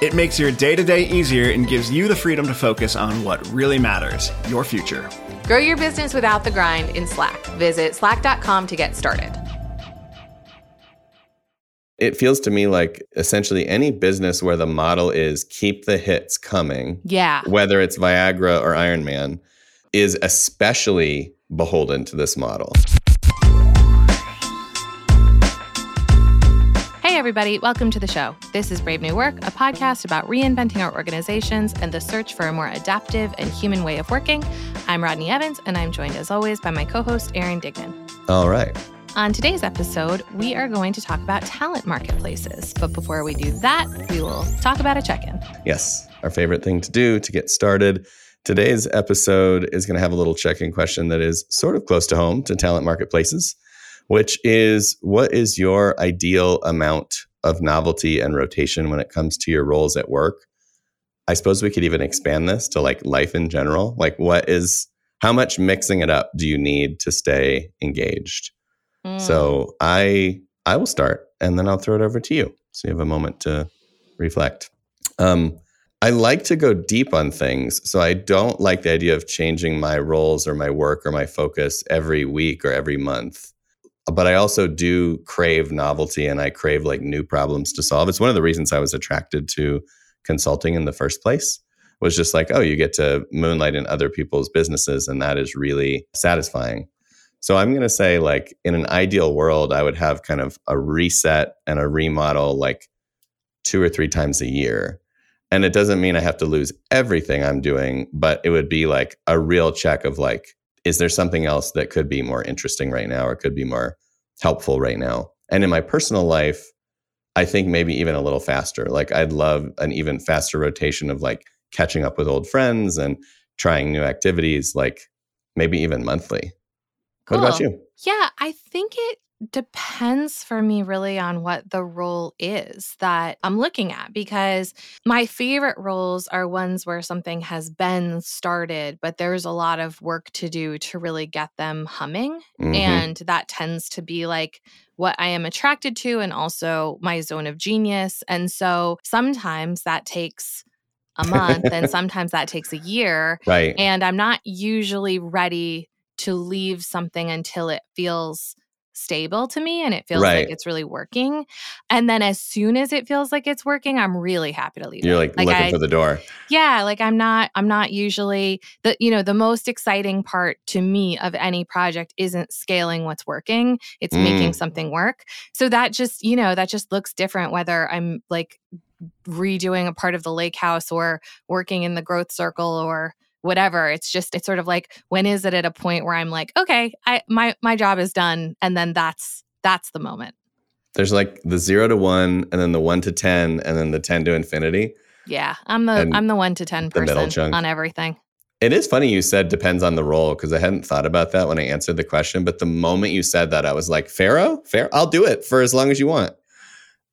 It makes your day to day easier and gives you the freedom to focus on what really matters your future. Grow your business without the grind in Slack. Visit slack.com to get started. It feels to me like essentially any business where the model is keep the hits coming, Yeah. whether it's Viagra or Iron Man, is especially beholden to this model. Everybody, welcome to the show. This is Brave New Work, a podcast about reinventing our organizations and the search for a more adaptive and human way of working. I'm Rodney Evans, and I'm joined as always by my co host, Aaron Dignan. All right. On today's episode, we are going to talk about talent marketplaces. But before we do that, we will talk about a check in. Yes, our favorite thing to do to get started. Today's episode is going to have a little check in question that is sort of close to home to talent marketplaces, which is what is your ideal amount of novelty and rotation when it comes to your roles at work? I suppose we could even expand this to like life in general. Like, what is, how much mixing it up do you need to stay engaged? Mm. So I I will start and then I'll throw it over to you. So you have a moment to reflect. Um, I like to go deep on things. So I don't like the idea of changing my roles or my work or my focus every week or every month. But I also do crave novelty and I crave like new problems to solve. It's one of the reasons I was attracted to consulting in the first place was just like, oh, you get to moonlight in other people's businesses and that is really satisfying. So I'm going to say, like, in an ideal world, I would have kind of a reset and a remodel like two or three times a year. And it doesn't mean I have to lose everything I'm doing, but it would be like a real check of like, is there something else that could be more interesting right now or could be more helpful right now? And in my personal life, I think maybe even a little faster. Like, I'd love an even faster rotation of like catching up with old friends and trying new activities, like maybe even monthly. What about you? Yeah, I think it depends for me really on what the role is that I'm looking at because my favorite roles are ones where something has been started, but there's a lot of work to do to really get them humming. Mhm. And that tends to be like what I am attracted to and also my zone of genius. And so sometimes that takes a month and sometimes that takes a year. right. And I'm not usually ready to leave something until it feels stable to me and it feels Right. like it's really working. And then as soon as it feels like it's working, I'm really happy to leave. You're it. like, looking I, for the door. yeah, like I'm not I'm not usually the you know, the most exciting part to me of any project isn't scaling what's working. It's Mm. making something work. So that just, you know, that just looks different whether I'm like redoing a part of the lake house or working in the growth circle or whatever it's just it's sort of like when is it at a point where i'm like okay i my my job is done and then that's that's the moment There's like the zero to one, and then the one to 10, and then the 10 to infinity. yeah i'm the And i'm the 1 to 10 the middle person on everything It is funny you said depends on the role because I hadn't thought about that when I answered the question. But the moment you said that, I was like, Pharaoh? Pharaoh? I'll do it for as long as you want.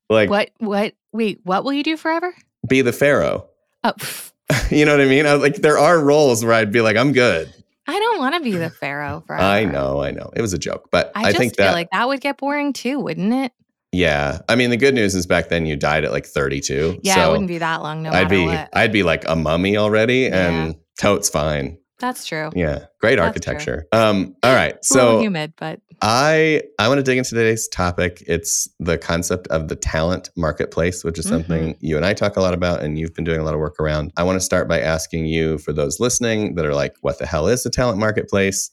Like, what what wait what will you do forever be the Pharaoh. oh pff, you know what I mean? I was like, there are roles where I'd be like, I'm good. i don't want to be the pharaoh forever I know, I know. It was a joke. But i, I, just think feel that, like that would get boring too wouldn't it yeah. I mean, the good news is back then you died at like 32. yeah so it wouldn't be that long no I'd matter be, what I'd be like a mummy already Yeah. and totes fine. That's true Yeah, great That's architecture. Um, all right, so humid but I I want to dig into today's topic. It's the concept of the talent marketplace, which is Mhm. something you and I talk a lot about, and you've been doing a lot of work around. I want to start by asking you, for those listening that are like, "What the hell is the talent marketplace?"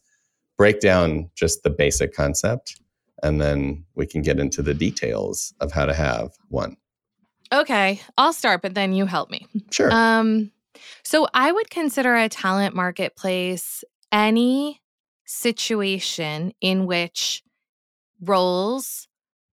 Break down just the basic concept, and then we can get into the details of how to have one. okay i'll start but then you help me Sure. Um, so I would consider a talent marketplace any situation in which roles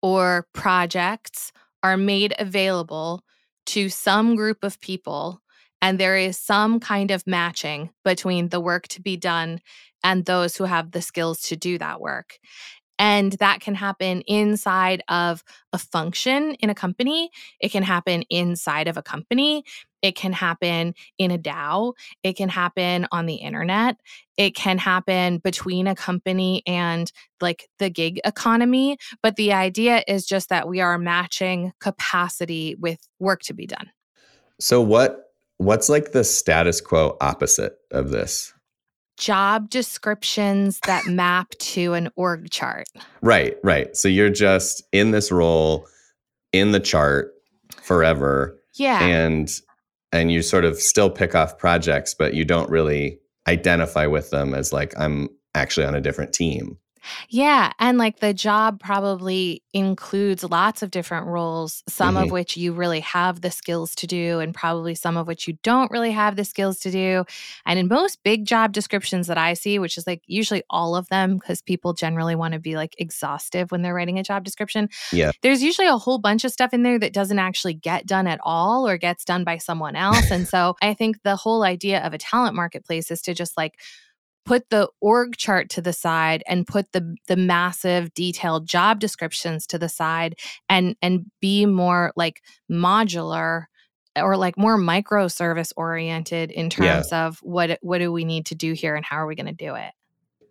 or projects are made available to some group of people and there is some kind of matching between the work to be done and those who have the skills to do that work. And that can happen inside of a function in a company. It can happen inside of a company. It can happen in a DAO. It can happen on the internet. It can happen between a company and like the gig economy. But the idea is just that we are matching capacity with work to be done. So, what what's like the status quo opposite of this? job descriptions that map to an org chart. Right, right. So you're just in this role in the chart forever. Yeah. And and you sort of still pick off projects, but you don't really identify with them as like I'm actually on a different team. Yeah. And like the job probably includes lots of different roles, some mm-hmm. of which you really have the skills to do, and probably some of which you don't really have the skills to do. And in most big job descriptions that I see, which is like usually all of them, because people generally want to be like exhaustive when they're writing a job description. Yeah. There's usually a whole bunch of stuff in there that doesn't actually get done at all or gets done by someone else. and so I think the whole idea of a talent marketplace is to just like, put the org chart to the side and put the the massive detailed job descriptions to the side and and be more like modular or like more microservice oriented in terms yeah. of what what do we need to do here and how are we going to do it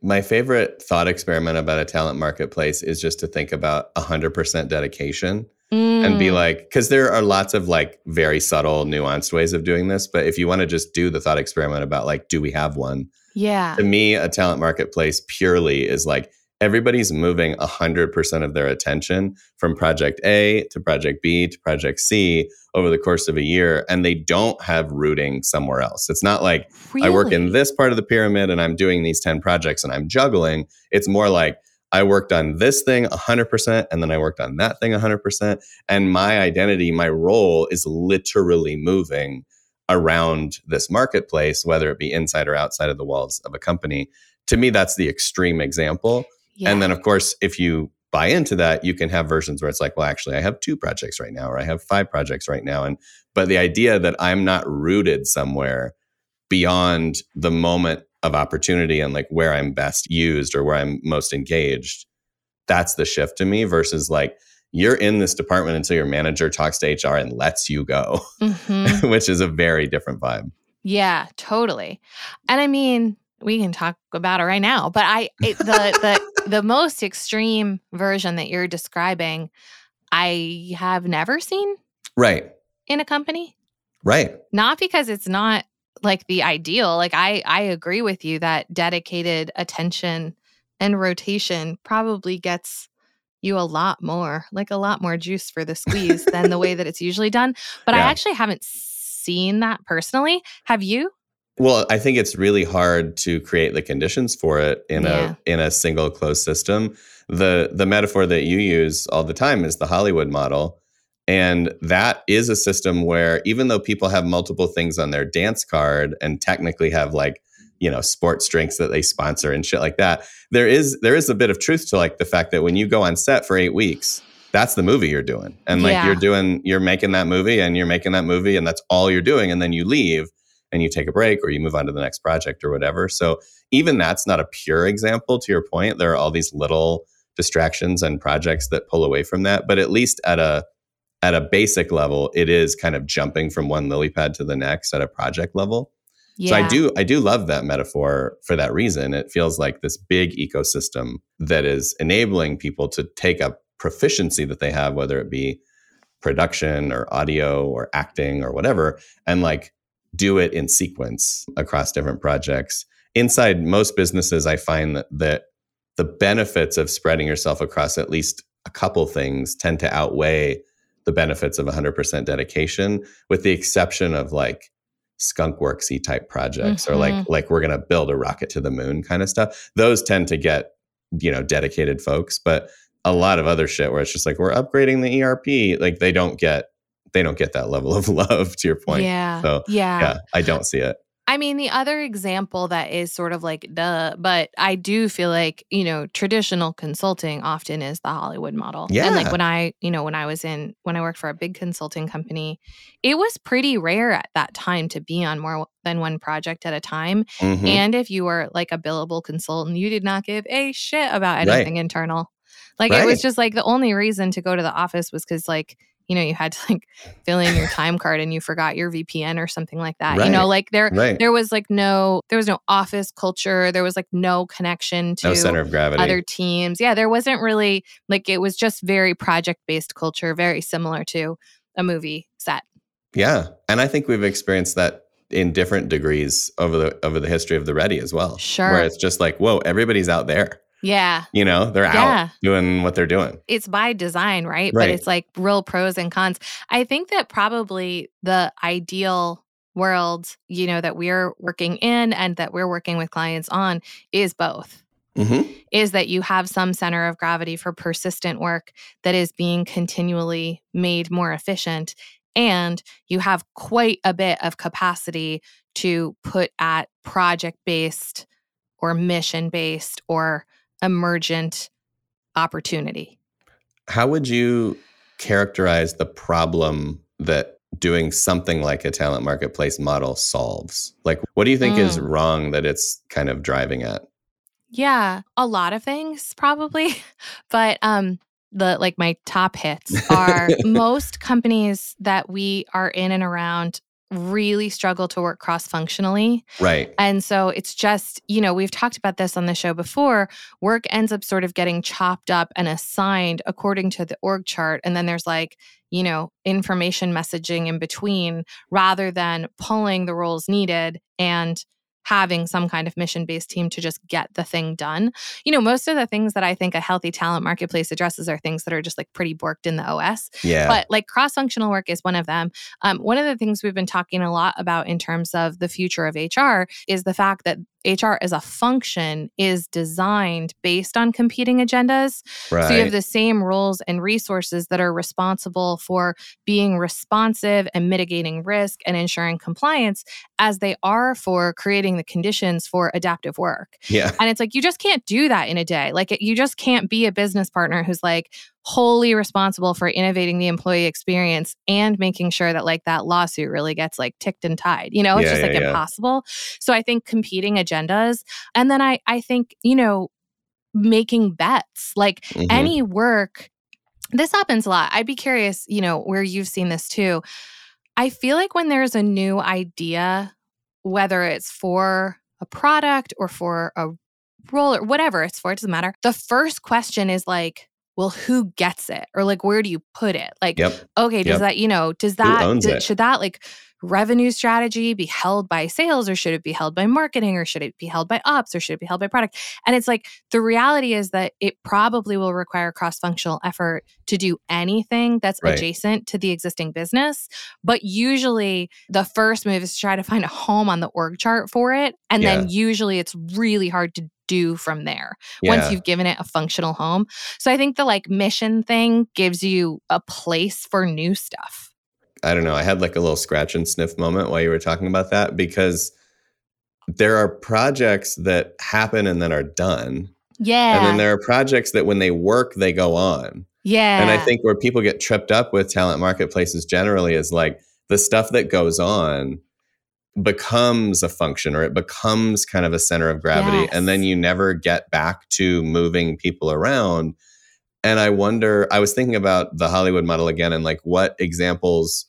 my favorite thought experiment about a talent marketplace is just to think about 100% dedication mm. and be mm. like because there are lots of like very subtle nuanced ways of doing this but if you want to just do the thought experiment about like do we have one yeah. To me, a talent marketplace purely is like everybody's moving 100% of their attention from project A to project B to project C over the course of a year and they don't have rooting somewhere else. It's not like really? I work in this part of the pyramid and I'm doing these 10 projects and I'm juggling. It's more like I worked on this thing 100% and then I worked on that thing 100% and my identity, my role is literally moving around this marketplace, whether it be inside or outside of the walls of a company. To me, that's the extreme example. Yeah. And then, of course, if you buy into that, you can have versions where it's like, well, actually, I have two projects right now, or I have five projects right now. And, but the idea that I'm not rooted somewhere beyond the moment of opportunity and like where I'm best used or where I'm most engaged, that's the shift to me versus like, you're in this department until your manager talks to HR and lets you go, mm-hmm. which is a very different vibe. Yeah, totally. And I mean, we can talk about it right now, but I it, the the the most extreme version that you're describing, I have never seen. Right. In a company. Right. Not because it's not like the ideal. Like I I agree with you that dedicated attention and rotation probably gets you a lot more, like a lot more juice for the squeeze than the way that it's usually done. But yeah. I actually haven't seen that personally. Have you? Well, I think it's really hard to create the conditions for it in yeah. a in a single closed system. The the metaphor that you use all the time is the Hollywood model. And that is a system where even though people have multiple things on their dance card and technically have like you know sports drinks that they sponsor and shit like that there is there is a bit of truth to like the fact that when you go on set for eight weeks that's the movie you're doing. And like yeah. you're doing you're making that movie and you're making that movie and that's all you're doing and then you leave and you take a break or you move on to the next project or whatever. So even that's not a pure example to your point. There are all these little distractions and projects that pull away from that but at least at a at a basic level it is kind of jumping from one lily pad to the next at a project level yeah. So I do I do love that metaphor for that reason. It feels like this big ecosystem that is enabling people to take a proficiency that they have, whether it be production or audio or acting or whatever, and like do it in sequence across different projects. Inside most businesses, I find that, that the benefits of spreading yourself across at least a couple things tend to outweigh the benefits of 100% dedication, with the exception of like skunk worksy type projects mm-hmm. or like mm-hmm. like we're going to build a rocket to the moon kind of stuff those tend to get you know dedicated folks but a lot of other shit where it's just like we're upgrading the erp like they don't get they don't get that level of love to your point yeah so yeah yeah i don't see it I mean, the other example that is sort of like duh, but I do feel like, you know, traditional consulting often is the Hollywood model. Yeah. And like when I, you know, when I was in, when I worked for a big consulting company, it was pretty rare at that time to be on more than one project at a time. Mhm. And if you were like a billable consultant, you did not give a shit about anything internal. Like it was just like the only reason to go to the office was because like, you know, you had to like fill in your time card and you forgot your VPN or something like that. You know, like there right. there was like no there was no office culture. There was like no connection to no center of gravity. other teams. Yeah, there wasn't really like it was just very project based culture, very similar to a movie set. yeah. And I think we've experienced that in different degrees over the over the history of the ready as well. Sure. Where it's just like, whoa, everybody's out there. Yeah. You know, they're Yeah. out doing what they're doing. it's by design, right? right? But it's like real pros and cons. I think that probably the ideal world, you know, that we're working in and that we're working with clients on is both. hmm Is that you have some center of gravity for persistent work that is being continually made more efficient. And you have quite a bit of capacity to put at project based or mission based or emergent opportunity. How would you characterize the problem that doing something like a talent marketplace model solves? Like, what do you think is Mm. wrong that it's kind of driving at? Yeah, a lot of things probably. But um the like my top hits are most companies that we are in and around really struggle to work cross functionally. Right. And so it's just, you know, we've talked about this on the show before. Work ends up sort of getting chopped up and assigned according to the org chart. And then there's like, you know, information messaging in between rather than pulling the roles needed and having some kind of mission based team to just get the thing done. You know, most of the things that I think a healthy talent marketplace addresses are things that are just like pretty borked in the OS. Yeah. But like cross functional work is one of them. Um, one of the things we've been talking a lot about in terms of the future of HR is the fact that HR as a function is designed based on competing agendas. right. So you have the same roles and resources that are responsible for being responsive and mitigating risk and ensuring compliance as they are for creating the conditions for adaptive work. yeah. And it's like, you just can't do that in a day. Like, it- you just can't be a business partner who's like wholly responsible for innovating the employee experience and making sure that like that lawsuit really gets like ticked and tied. You know, it's Yeah, just like yeah, yeah. impossible. So I think competing agendas. And then I, I think, you know, making bets like Mhm. any work this happens a lot i'd be curious you know where you've seen this too i feel like when there's a new idea whether it's for a product or for a role or whatever it's for it doesn't matter the first question is like well who gets it or like where do you put it like Yep. okay does Yep. that you know does that d- should that like revenue strategy be held by sales or should it be held by marketing or should it be held by ops or should it be held by product and it's like the reality is that it probably will require cross-functional effort to do anything that's Right. adjacent to the existing business but usually the first move is to try to find a home on the org chart for it and then usually it's really hard to do from there once you've given it a functional home so i think the like mission thing gives you a place for new stuff I don't know. I had like a little scratch and sniff moment while you were talking about that because there are projects that happen and then are done. yeah And then there are projects that when they work, they go on. yeah And I think where people get tripped up with talent marketplaces generally is like the stuff that goes on becomes a function or it becomes kind of a center of gravity. Yes. And then you never get back to moving people around. And I wonder, I was thinking about the Hollywood model again and like what examples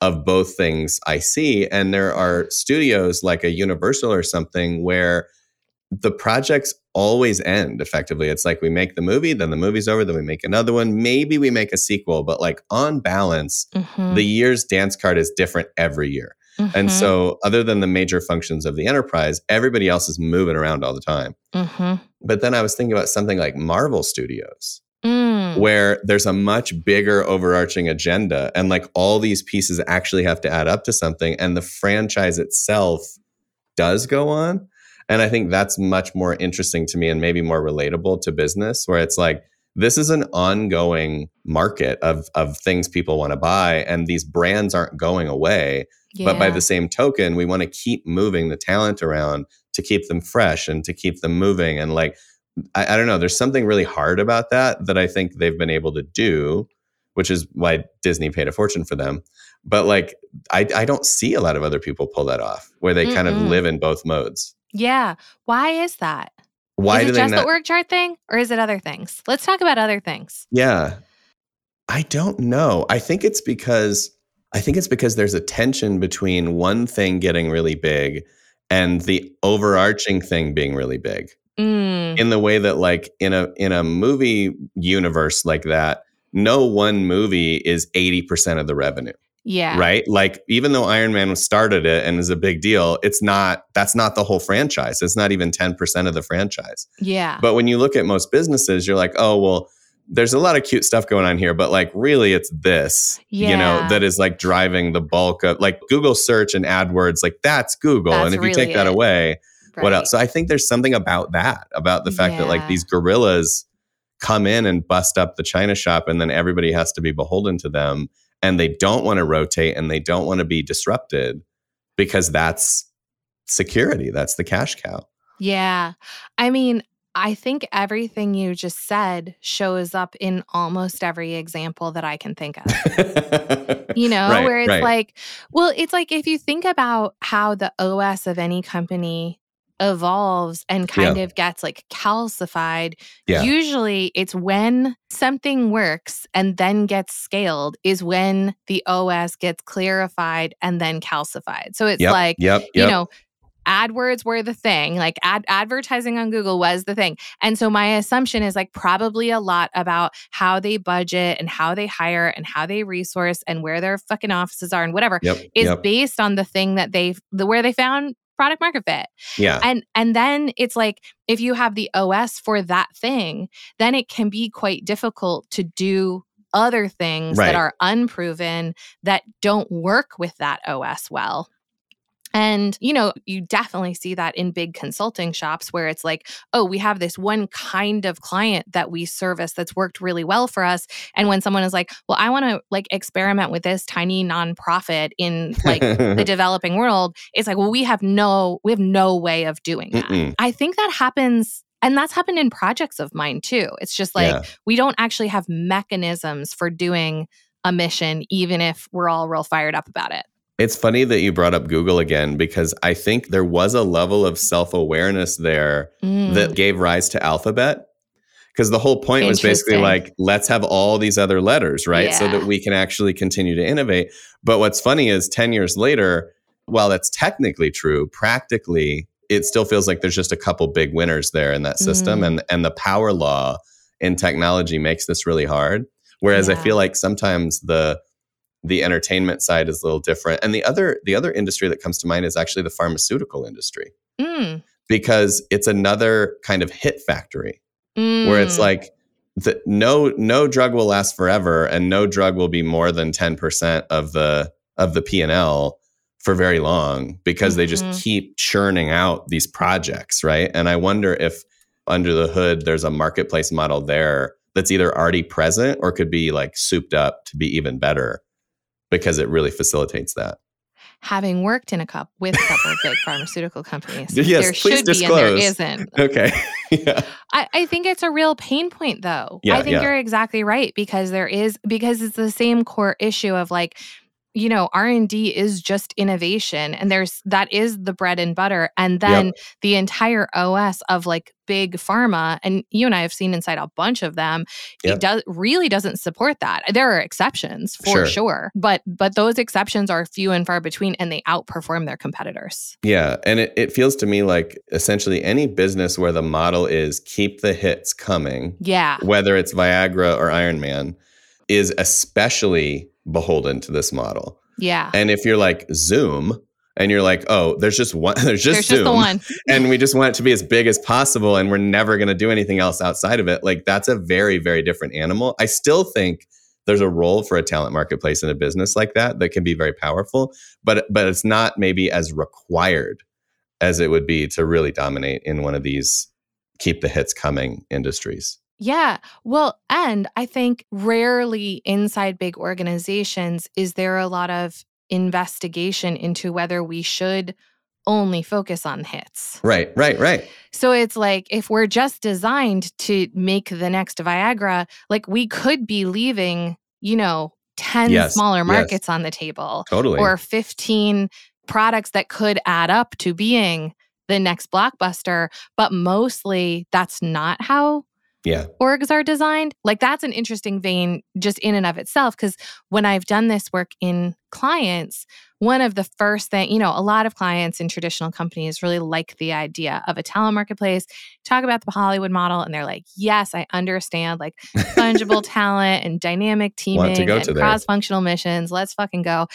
of both things I see. And there are studios like a Universal or something where the projects always end effectively. It's like we make the movie, then the movie's over, then we make another one. Maybe we make a sequel, but like on balance, Mhm, the year's dance card is different every year. And mhm, so, other than the major functions of the enterprise, everybody else is moving around all the time. mhm. But then I was thinking about something like Marvel Studios, Mm, where there's a much bigger overarching agenda, and like all these pieces actually have to add up to something, and the franchise itself does go on. And I think that's much more interesting to me and maybe more relatable to business, where it's like this is an ongoing market of of things people want to buy and these brands aren't going away. Yeah. But by the same token, we want to keep moving the talent around to keep them fresh and to keep them moving. And like, I, I don't know, there's something really hard about that that I think they've been able to do, which is why Disney paid a fortune for them. But like, I, I don't see a lot of other people pull that off where they kind of live in both modes. yeah. Why is that? Why is do it they just not? the org chart thing or is it other things? Let's talk about other things. Yeah. I don't know. I think it's because I think it's because there's a tension between one thing getting really big and the overarching thing being really big. Mm, In the way that like in a in a movie universe like that, no one movie is 80% of the revenue, yeah. right? Like even though Iron Man started it and is a big deal, it's not that's not the whole franchise. It's not even 10% of the franchise. Yeah. But when you look at most businesses, you're like, oh, well, there's a lot of cute stuff going on here, but like really it's this, you know, that is like driving the bulk of like Google search and AdWords, like that's Google. That's and if you really take that it. away, what else? So I think there's something about that, about the fact that like these gorillas come in and bust up the China shop and then everybody has to be beholden to them and they don't want to rotate and they don't want to be disrupted because that's security. That's the cash cow. Yeah. I mean, I think everything you just said shows up in almost every example that I can think of. You know, Right, where it's right. like, well, it's like if you think about how the OS of any company evolves and kind of gets like calcified, Yeah. usually it's when something works and then gets scaled is when the OS gets clarified and then calcified. So it's Yep, like, yep, you know, AdWords were the thing, like ad- advertising on Google was the thing. And so my assumption is like probably a lot about how they budget and how they hire and how they resource and where their fucking offices are and whatever Yep. is yep. based on the thing that they the where they found product market fit. yeah. And and then it's like if you have the OS for that thing, then it can be quite difficult to do other things Right. that are unproven that don't work with that OS well. And, you know, you definitely see that in big consulting shops where it's like, oh, we have this one kind of client that we service that's worked really well for us. And when someone is like, well, I want to like experiment with this tiny nonprofit in like the developing world, it's like, well, we have no, we have no way of doing that. Mm-mm. I think that happens. And that's happened in projects of mine too. It's just like Yeah. we don't actually have mechanisms for doing a mission, even if we're all real fired up about it. It's funny that you brought up Google again because I think there was a level of self awareness there Mm. that gave rise to Alphabet. Because the whole point was basically like, let's have all these other letters, right? So that we can actually continue to innovate. But what's funny is 10 years later, while that's technically true, practically, it still feels like there's just a couple big winners there in that system. Mm. And, and the power law in technology makes this really hard. Whereas I feel like sometimes the the entertainment side is a little different. And the other the other industry that comes to mind is actually the pharmaceutical industry Mm. because it's another kind of hit factory where it's Mm. like the, no no drug will last forever and no drug will be more than 10% of the of the P&L for very long because they just Mhm. keep churning out these projects, right? And I wonder if under the hood there's a marketplace model there that's either already present or could be like souped up to be even better because it really facilitates that. having worked in a cup with a couple of big pharmaceutical companies, Yes, there should be and there disclose. isn't. Okay. yeah. I, I think it's a real pain point though. Yeah, I think yeah. you're exactly right because there is because it's the same core issue of like you know r&d is just innovation and there's that is the bread and butter and then the entire os of like big pharma and you and i have seen inside a bunch of them Yep. it does really doesn't support that there are exceptions for Sure. sure but but those exceptions are few and far between and they outperform their competitors Yeah. And it, it feels to me like essentially any business where the model is keep the hits coming, yeah whether it's Viagra or Iron Man, is especially beholden to this model. yeah And if you're like Zoom and you're like, oh, there's just one, there's just there's Zoom. just the one and we just want it to be as big as possible and we're never going to do anything else outside of it like that's a very very different animal i still think there's a role for a talent marketplace in a business like that that can be very powerful but but it's not maybe as required as it would be to really dominate in one of these keep the hits coming industries Yeah. Well, and I think rarely inside big organizations is there a lot of investigation into whether we should only focus on hits. Right, right, right. So it's like if we're just designed to make the next Viagra, like we could be leaving, you know, 10 Yes, smaller yes. markets on the table Totally. or 15 products that could add up to being the next blockbuster. But mostly that's not how yeah. orgs are designed. Like that's an interesting vein just in and of itself. Because when I've done this work in clients, one of the first thing, you know, a lot of clients in traditional companies really like the idea of a talent marketplace. Talk about the Hollywood model, and they're like, "Yes, I understand like fungible talent and dynamic teaming and cross-functional missions. Let's fucking go."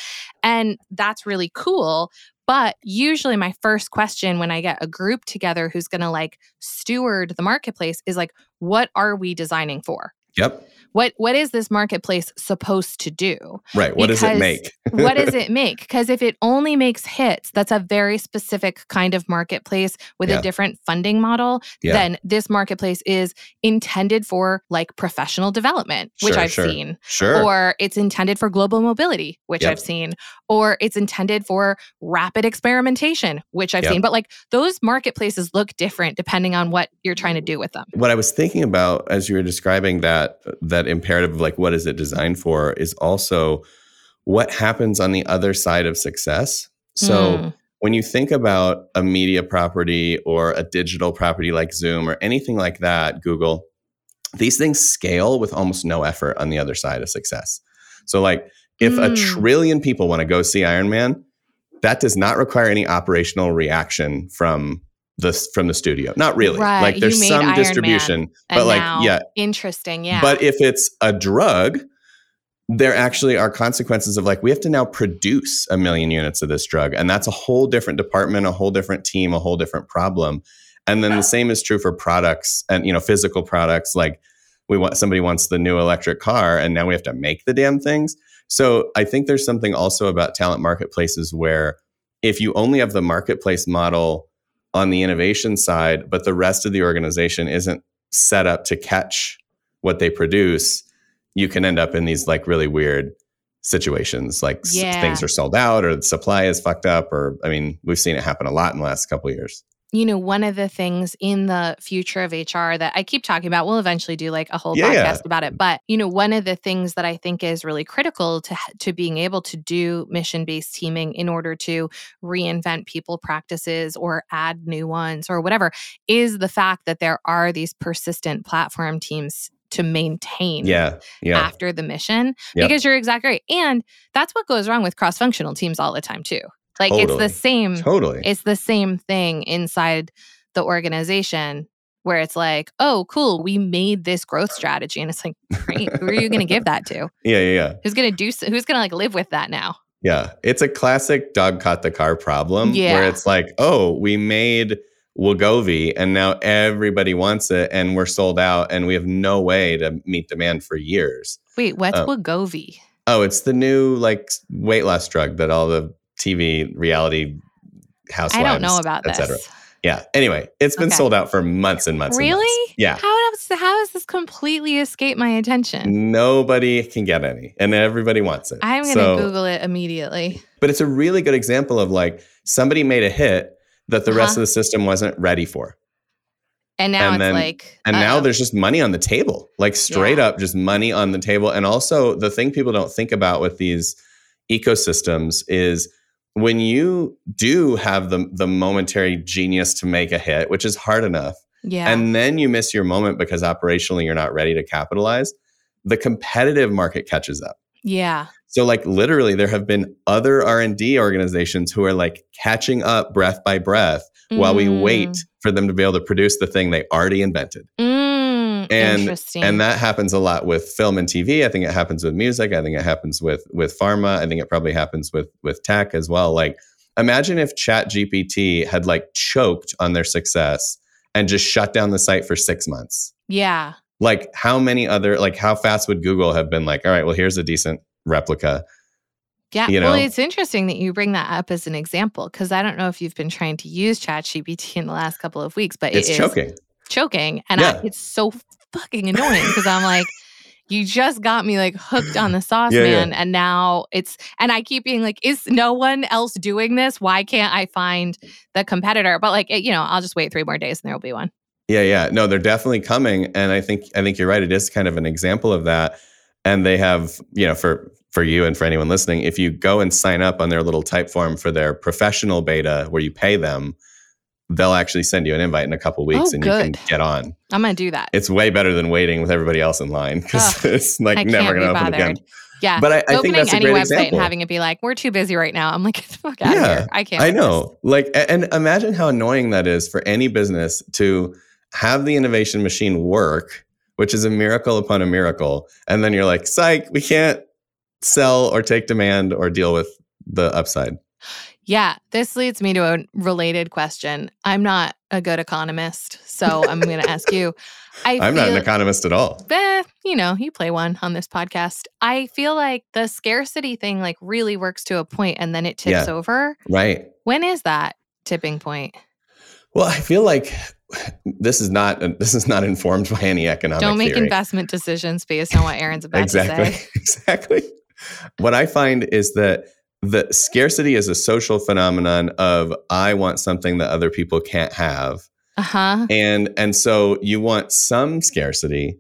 And that's really cool. But usually, my first question when I get a group together who's going to like steward the marketplace is like, what are we designing for? Yep. What what is this marketplace supposed to do? Right. What does it make? what does it make? Because if it only makes hits, that's a very specific kind of marketplace with Yeah. a different funding model. Yeah. Then this marketplace is intended for like professional development, which Sure, I've sure. seen, Sure. or it's intended for global mobility, which Yep. I've seen, or it's intended for rapid experimentation, which I've Yep. seen. But like those marketplaces look different depending on what you're trying to mm. do with them. what I was thinking about as you were describing that that imperative of like what is it designed for is also what happens on the other side of success. So Mm. when you think about a media property or a digital property like Zoom or anything like that, Google, these things scale with almost no effort on the other side of success. So like if a Mm. trillion people want to go see Iron Man, that does not require any operational reaction from the from the studio. Not really. Right. Like You there's made some Iron distribution, but like now, yeah, interesting. Yeah. but if it's a drug, there actually are consequences of like we have to now produce a million units of this drug, and that's a whole different department, a whole different team, a whole different problem. And then the same is true for products and you know physical products. Like we want somebody wants the new electric car, and now we have to make the damn things. So I think there's something also about talent marketplaces where if you only have the marketplace model on the innovation side, but the rest of the organization isn't set up to catch what they produce, you can end up in these like really weird situations. Like s- things are sold out or the supply is fucked up. Or, I mean, we've seen it happen a lot in the last couple of years. You know, one of the things in the future of HR that I keep talking about, we'll eventually do like a whole Yeah, podcast yeah. about it. But, you know, one of the things that I think is really critical to, to being able to do mission based teaming in order to reinvent people practices or add new ones or whatever is the fact that there are these persistent platform teams to maintain Yeah. Yeah. after the mission Yep. because you're exactly right. And that's what goes wrong with cross functional teams all the time, too. Like it's the same Totally. it's the same thing inside the organization where it's like, oh, cool, we made this growth strategy. And it's like, great, who are you going to give that to? yeah. Yeah. Yeah. Who's going to do, s- who's going to like live with that now? Yeah. It's a classic dog caught the car problem Yeah. where it's like, oh, we made Wegovy and now everybody wants it and we're sold out and we have no way to meet demand for years. Wait, what's Oh. Wegovy? Oh, it's the new like weight loss drug that all the TV reality housewives. I don't know about et cetera. this. Yeah. Anyway, it's been Okay. sold out for months and months. and months. Really? Yeah. How does how has this completely escaped my attention? Nobody can get any, and everybody wants it. I'm going to So- Google it immediately. But it's a really good example of like somebody made a hit that the rest Uh-huh. of the system wasn't ready for. And now And it's then- like, And now uh-oh. there's just money on the table, like straight Yeah. up, just money on the table. And also, the thing people don't think about with these ecosystems is when you do have the, the momentary genius to make a hit, which is hard enough, yeah. and then you miss your moment because operationally you're not ready to capitalize, the competitive market catches up. yeah. So like literally there have been other R&D organizations who are like catching up breath by breath while we wait for them to be able to produce the thing they already invented. Mm, And- interesting. And that happens a lot with film and TV. I think it happens with music. I think it happens with with pharma. I think it probably happens with with tech as well. Like imagine if Chat GPT had like choked on their success and just shut down the site for 6 months. yeah. Like how many other like how fast would Google have been like, all right, well here's a decent replica. Yeah. you well, know? it's interesting that you bring that up as an example because I don't know if you've been trying to use ChatGPT in the last couple of weeks, but It's it is choking. choking. And Yeah. I, it's so fucking annoying because I'm like, you just got me like hooked on the sauce, Yeah, yeah. man. And now it's, and I keep being like, is no one else doing this? Why can't I find the competitor? But like, it, you know, I'll just wait three more days and there will be one. Yeah, yeah. No, they're definitely coming. And I think I think you're right. It is kind of an example of that. And they have, you know, for for you and for anyone listening, if you go and sign up on their little type form for their professional beta where you pay them, they'll actually send you an invite in a couple weeks Oh, and you can get on. I'm going to do that. It's way better than waiting with everybody else in line because it's like I never going to open again. Yeah. But I, I think Opening that's a any website example. and having it be like, we're too busy right now. I'm like, get the fuck out of Yeah, here. I can't. I know. Like, and imagine how annoying that is for any business to have the innovation machine work, which is a miracle upon a miracle. And then you're like, psych, we can't sell or take demand or deal with the upside. Yeah, this leads me to a related question. I'm not a good economist, so I'm going to ask you. I I'm not an economist at all. Eh, you know, you play one on this podcast. I feel like the scarcity thing like really works to a point and then it tips Yeah. over. Right. When is that tipping point? Well, I feel like this is not this is not informed by any economic Don't make theory. investment decisions based on what Aaron's about exactly to say. exactly what i find is that the scarcity is a social phenomenon of i want something that other people can't have Uh-huh. and and so you want some scarcity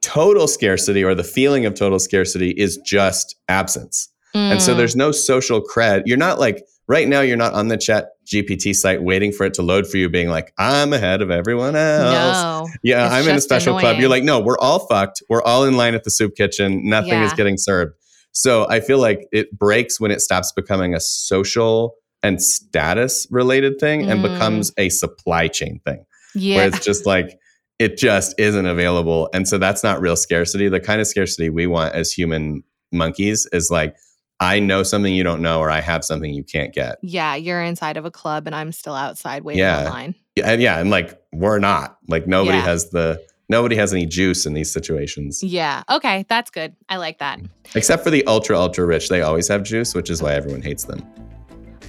total scarcity or the feeling of total scarcity is just absence and so Mm. there's no social cred you're not like right now you're not on the chat gpt site waiting for it to load for you being like i'm ahead of everyone else no. yeah, I'm in a special club. You're like, no, we're all fucked. We're all in line at the soup kitchen. Nothing is getting served. So I feel like it breaks when it stops becoming a social and status related thing and Mm. becomes a supply chain thing Yeah. where it's just like, it just isn't available. And so that's not real scarcity. The kind of scarcity we want as human monkeys is like, I know something you don't know, or I have something you can't get. yeah, you're inside of a club and I'm still outside waiting Yeah. online. Yeah, And yeah, and like we're not. Like nobody Yeah. has the nobody has any juice in these situations. Yeah. Okay, that's good. I like that. Except for the ultra, ultra rich. They always have juice, which is why everyone hates them.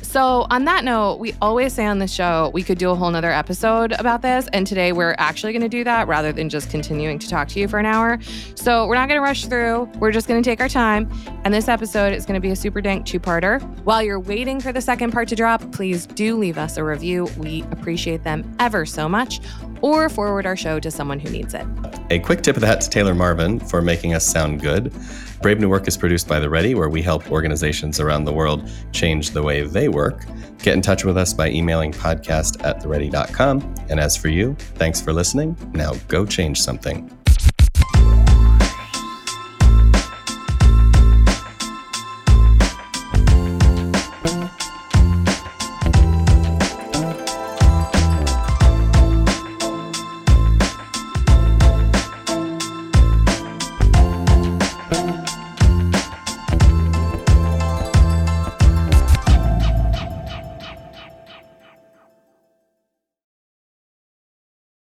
So, on that note, we always say on the show we could do a whole nother episode about this. And today we're actually going to do that rather than just continuing to talk to you for an hour. So, we're not going to rush through. We're just going to take our time. And this episode is going to be a super dank two parter. While you're waiting for the second part to drop, please do leave us a review. We appreciate them ever so much. Or forward our show to someone who needs it. A quick tip of the hat to Taylor Marvin for making us sound good. Brave New Work is produced by The Ready, where we help organizations around the world change the way they work. Get in touch with us by emailing podcast at theready.com. And as for you, thanks for listening. Now go change something.